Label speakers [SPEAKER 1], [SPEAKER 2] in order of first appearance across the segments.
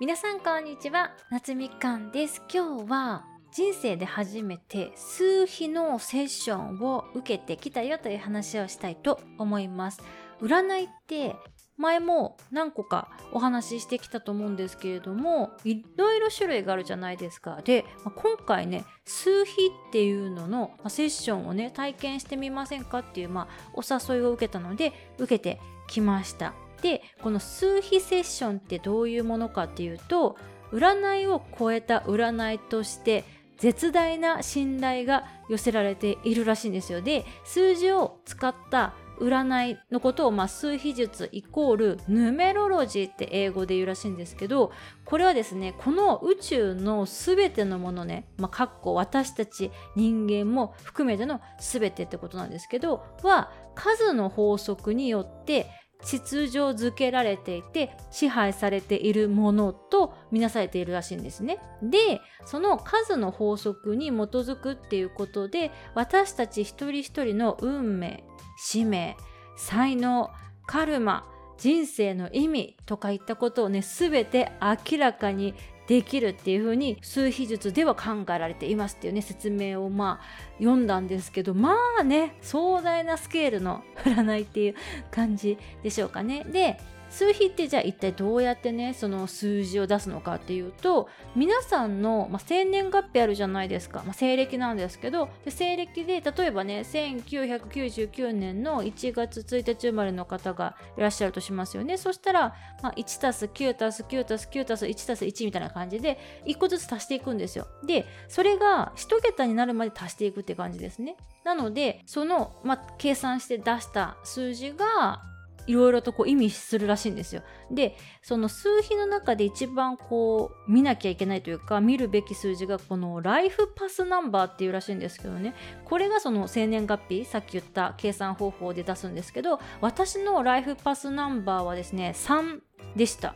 [SPEAKER 1] 皆さんこんにちは。夏みかんです。今日は人生で初めて数日のセッションを受けてきたよという話をしたいと思います。占いって前も何個かお話ししてきたと思うんですけれどもいろいろ種類があるじゃないですか。で、まあ、今回ね数日っていうのの、まあ、セッションをね体験してみませんかっていう、まあ、お誘いを受けたので受けてきました。でこの数日セッションってどういうものかっていうと占いを超えた占いとして絶大な信頼が寄せられているらしいんですよ。で数字を使った占いのことを、まあ、数秘術イコールヌメロロジーって英語で言うらしいんですけどこれはですねこの宇宙の全てのものね、まあ、かっこ私たち人間も含めての全てってことなんですけどは数の法則によって秩序づけられていて支配されているものとみなされているらしいんですね。でその数の法則に基づくっていうことで私たち一人一人の運命使命才能カルマ人生の意味とかいったことをね全て明らかにできるっていうふうに数秘術では考えられていますっていうね説明をまあ読んだんですけどまあね壮大なスケールの占いっていう感じでしょうかね。で数比ってじゃあ一体どうやってねその数字を出すのかっていうと皆さんの、まあ、生年月日あるじゃないですか、まあ、西暦なんですけどで西暦で例えばね1999年の1月1日生まれの方がいらっしゃるとしますよね。そしたら、まあ、1たす9たす9たす9たす1たす1みたいな感じで1個ずつ足していくんですよ。でそれが1桁になるまで足していくって感じですね。なのでその、まあ、計算して出した数字がいろいろとこう意味するらしいんですよ。でその数比の中で一番こう見なきゃいけないというか見るべき数字がこのライフパスナンバーっていうらしいんですけどねこれがその生年月日さっき言った計算方法で出すんですけど私のライフパスナンバーはですね3でした。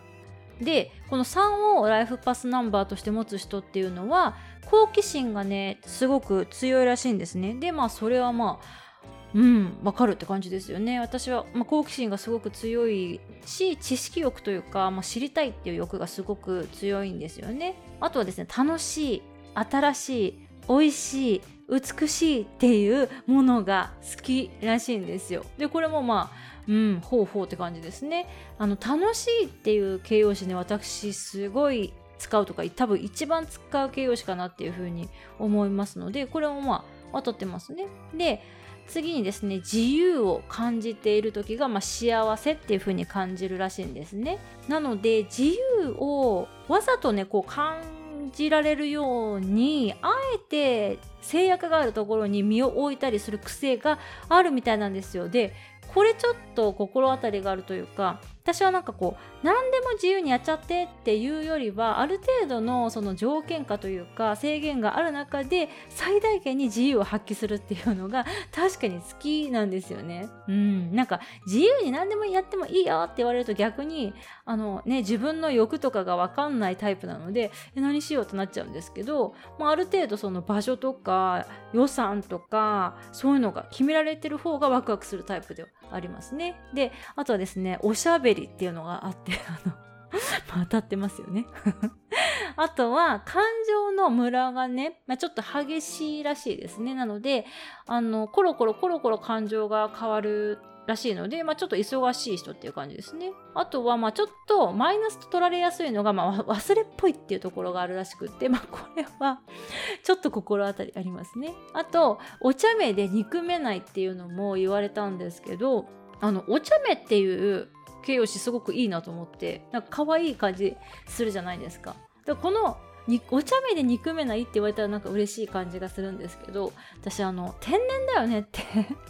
[SPEAKER 1] でこの3をライフパスナンバーとして持つ人っていうのは好奇心がねすごく強いらしいんですねでまあそれはまあうんわかるって感じですよね。私は、まあ、好奇心がすごく強いし知識欲というか、まあ、知りたいっていう欲がすごく強いんですよね。あとはですね楽しい新しい美味しい美しいっていうものが好きらしいんですよ。でこれもまあうんほうほうって感じですね。あの楽しいっていう形容詞ね私すごい使うとか多分一番使う形容詞かなっていうふうに思いますのでこれもまあ当たってますね。で次にですね自由を感じている時が、まあ、幸せっていう風に感じるらしいんですね。なので自由をわざとねこう感じられるようにあえて制約があるところに身を置いたりする癖があるみたいなんですよ。でこれちょっと心当たりがあるというか私はなんかこう何でも自由にやっちゃってっていうよりはある程度のその条件下というか制限がある中で最大限に自由を発揮するっていうのが確かに好きなんですよね。うん、なんか自由に何でもやってもいいよって言われると逆にあのね自分の欲とかが分かんないタイプなので何しようとなっちゃうんですけど、まあ、ある程度その場所とか予算とかそういうのが決められてる方がワクワクするタイプではありますね。であとはですねおしゃべりっていうのがあって あのまあ当たってますよね あとは感情のムラがね、まあ、ちょっと激しいらしいですねなのであのコロコロコロコロ感情が変わるらしいので、まあ、ちょっと忙しい人っていう感じですね。あとは、まあ、ちょっとマイナスと取られやすいのが、まあ、忘れっぽいっていうところがあるらしくって、まあ、これはちょっと心当たりありますね。あと、お茶目で憎めないっていうのも言われたんですけど、あの、お茶目っていう形容詞すごくいいなと思ってなんか可愛い感じするじゃないですか。でこのお茶目で憎めないって言われたらなんか嬉しい感じがするんですけど私あの天然だよねって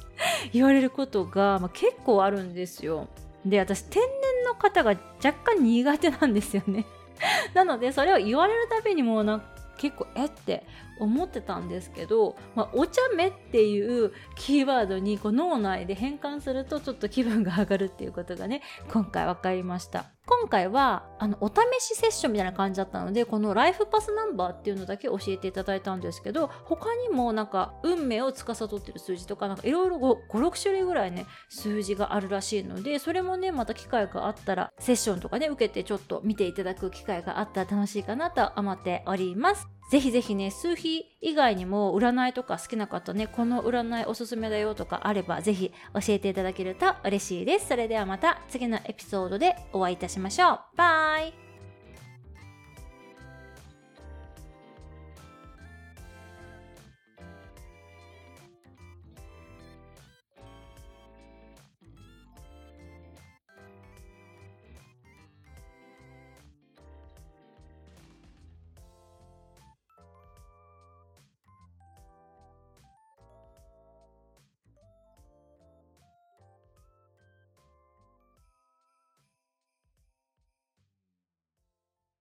[SPEAKER 1] 言われることが、まあ、結構あるんですよ。で私天然の方が若干苦手なんですよね。なのでそれを言われるたびにもうなんか結構えって思ってたんですけど、まあ、お茶目っていうキーワードにこう脳内で変換するとちょっと気分が上がるっていうことがね今回分かりました。今回はあのお試しセッションみたいな感じだったのでこのライフパスナンバーっていうのだけ教えていただいたんですけど他にもなんか運命を司ってる数字とかなんかいろいろ56種類ぐらいね数字があるらしいのでそれもねまた機会があったらセッションとかね受けてちょっと見ていただく機会があったら楽しいかなと思っております。ぜひぜひね数日以外にも占いとか好きな方ねこの占いおすすめだよとかあればぜひ教えていただけると嬉しいです。それではまた次のエピソードでお会いいたしましょう。バイ。